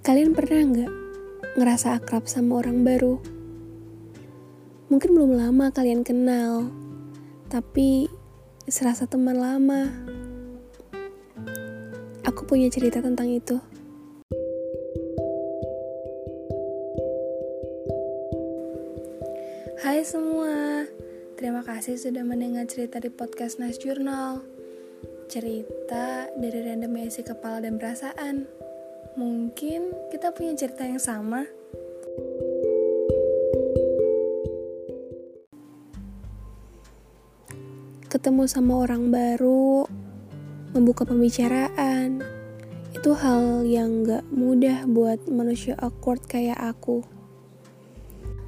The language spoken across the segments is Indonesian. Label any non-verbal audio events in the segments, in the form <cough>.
Kalian pernah nggak ngerasa akrab sama orang baru? Mungkin belum lama kalian kenal, tapi serasa teman lama. Aku punya cerita tentang itu. Hai semua, terima kasih sudah mendengar cerita di podcast Nice Journal. Cerita dari random isi kepala dan perasaan. Mungkin kita punya cerita yang sama. Ketemu sama orang baru, membuka pembicaraan, itu hal yang gak mudah buat manusia awkward kayak aku.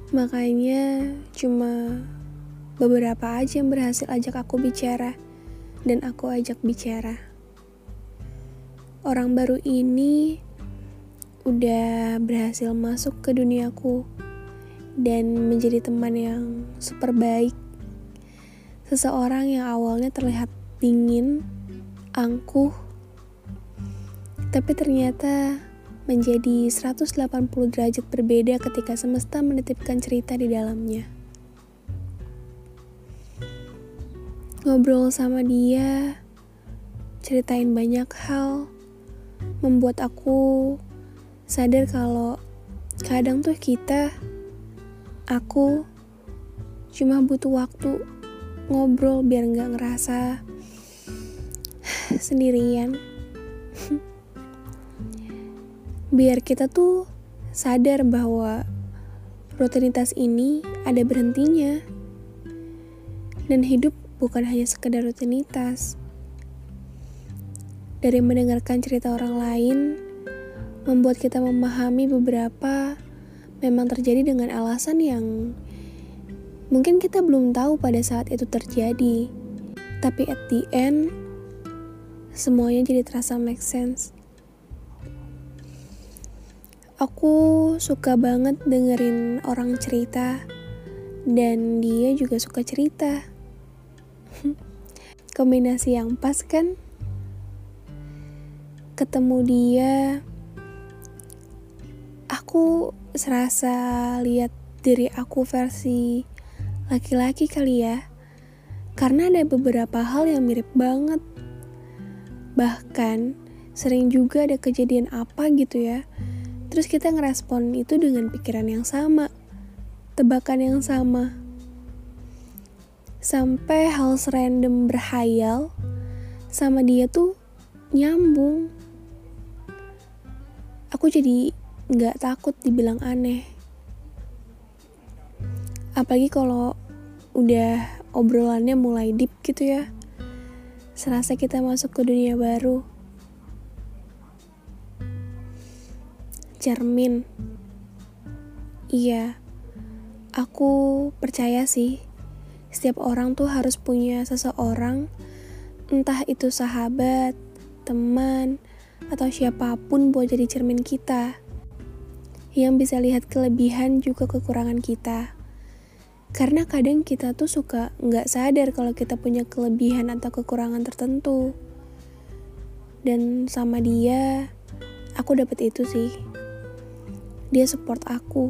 Makanya cuma beberapa aja yang berhasil ajak aku bicara dan aku ajak bicara. Orang baru ini udah berhasil masuk ke duniaku dan menjadi teman yang super baik. Seseorang yang awalnya terlihat dingin, angkuh, tapi ternyata menjadi 180 derajat berbeda ketika semesta menitipkan cerita di dalamnya. Ngobrol sama dia, ceritain banyak hal, membuat aku sadar kalau kadang tuh kita, aku, cuma butuh waktu ngobrol biar nggak ngerasa <sighs> sendirian. <laughs> Biar kita tuh sadar bahwa rutinitas ini ada berhentinya. Dan hidup bukan hanya sekedar rutinitas. Dari mendengarkan cerita orang lain membuat kita memahami beberapa memang terjadi dengan alasan yang mungkin kita belum tahu pada saat itu terjadi tapi at the end semuanya jadi terasa make sense Aku suka banget dengerin orang cerita dan dia juga suka cerita. <laughs> Kombinasi yang pas kan? Ketemu dia, aku serasa lihat diri aku versi laki-laki kali ya. Karena ada beberapa hal yang mirip banget. Bahkan sering juga ada kejadian apa gitu ya Terus kita ngerespon itu dengan pikiran yang sama, tebakan yang sama. Sampai hal serandom berhayal sama dia tuh nyambung. Aku jadi nggak takut dibilang aneh. Apalagi kalau udah obrolannya mulai deep gitu ya. Serasa kita masuk ke dunia baru. cermin. Iya, aku percaya sih, setiap orang tuh harus punya seseorang, entah itu sahabat, teman, atau siapa pun buat jadi cermin kita, yang bisa lihat kelebihan juga kekurangan kita. Karena kadang kita tuh suka nggak sadar kalau kita punya kelebihan atau kekurangan tertentu. Dan sama dia, aku dapet itu sih dia support aku.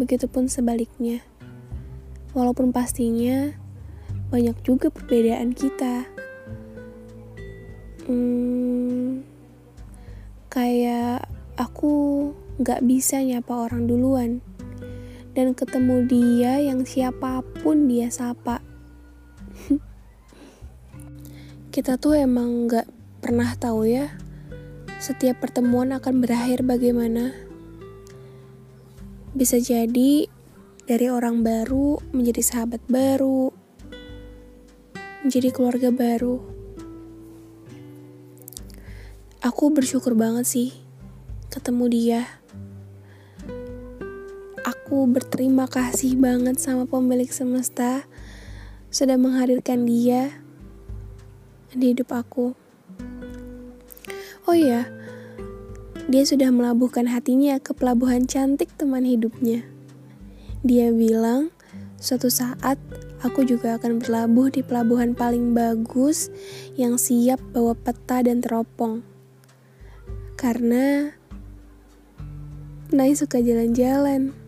Begitupun sebaliknya. Walaupun pastinya banyak juga perbedaan kita. Hmm, gak bisa nyapa orang duluan. Dan ketemu dia yang siapa pun dia sapa. <laughs> kita tuh emang gak pernah tahu ya setiap pertemuan akan berakhir bagaimana. Bisa jadi dari orang baru menjadi sahabat baru, menjadi keluarga baru. Aku bersyukur banget sih ketemu dia. Aku berterima kasih banget sama pemilik semesta sudah menghadirkan dia di hidup aku. Oh iya, dia sudah melabuhkan hatinya ke pelabuhan cantik teman hidupnya. Dia bilang, suatu saat aku juga akan berlabuh di pelabuhan paling bagus yang siap bawa peta dan teropong. Karena Nay suka jalan-jalan.